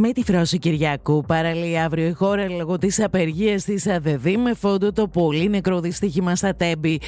Με τη φρόση Κυριακού παραλύει αύριο η χώρα λόγω της απεργίας της ΑΔΔ με φόντο το πολύ νεκρό δυστύχημα στα Τέμπη.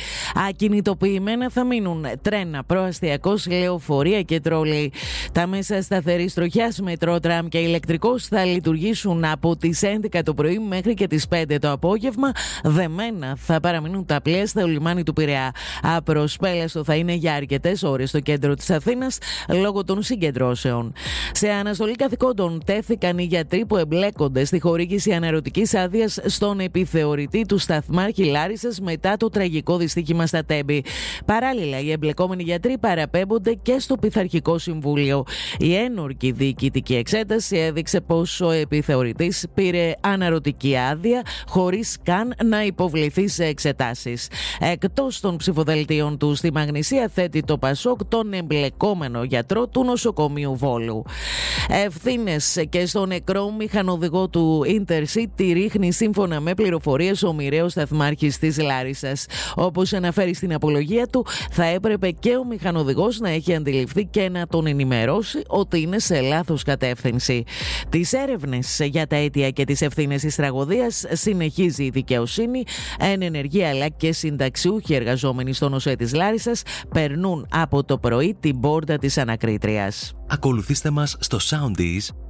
Ακινητοποιημένα θα μείνουν τρένα, προαστιακό, λεωφορεία και τρόλεϊ. Τα μέσα σταθερή τροχιά, μετρό, τραμ και ηλεκτρικός θα λειτουργήσουν από τις 11 το πρωί μέχρι και τις 5 το απόγευμα. Δεμένα θα παραμείνουν τα πλοία στο λιμάνι του Πειραιά. Απροσπέλαστο θα είναι για αρκετές ώρες στο κέντρο της Αθήνας λόγω των συγκεντρώσεων. Σε αναστολή καθηκόντων βρέθηκαν οι γιατροί που εμπλέκονται στη χορήγηση αναρωτικής άδειας στον επιθεωρητή του σταθμάρχη Λάρισας μετά το τραγικό δυστύχημα στα Τέμπη. Παράλληλα, οι εμπλεκόμενοι γιατροί παραπέμπονται και στο Πειθαρχικό Συμβούλιο. Η ένορκη διοικητική εξέταση έδειξε πως ο επιθεωρητής πήρε αναρωτική άδεια χωρίς καν να υποβληθεί σε εξετάσεις. Εκτός των ψηφοδελτίων του στη Μαγνησία θέτει το Πασόκ τον εμπλεκόμενο γιατρό του νοσοκομείου Βόλου. Ευθύνες και στο νεκρό μηχανοδηγό του Intercity ρίχνει σύμφωνα με πληροφορίες ο μοιραίος σταθμάρχης της Λάρισας. Όπως αναφέρει στην απολογία του, θα έπρεπε και ο μηχανοδηγός να έχει αντιληφθεί και να τον ενημερώσει ότι είναι σε λάθος κατεύθυνση. Τις έρευνες για τα αίτια και τις ευθύνες της τραγωδίας συνεχίζει η δικαιοσύνη. Εν ενεργεία αλλά και συνταξιούχοι εργαζόμενοι στο νοσέ της Λάρισας περνούν από το πρωί την πόρτα της ανακρίτριας. Ακολουθήστε μας στο Soundees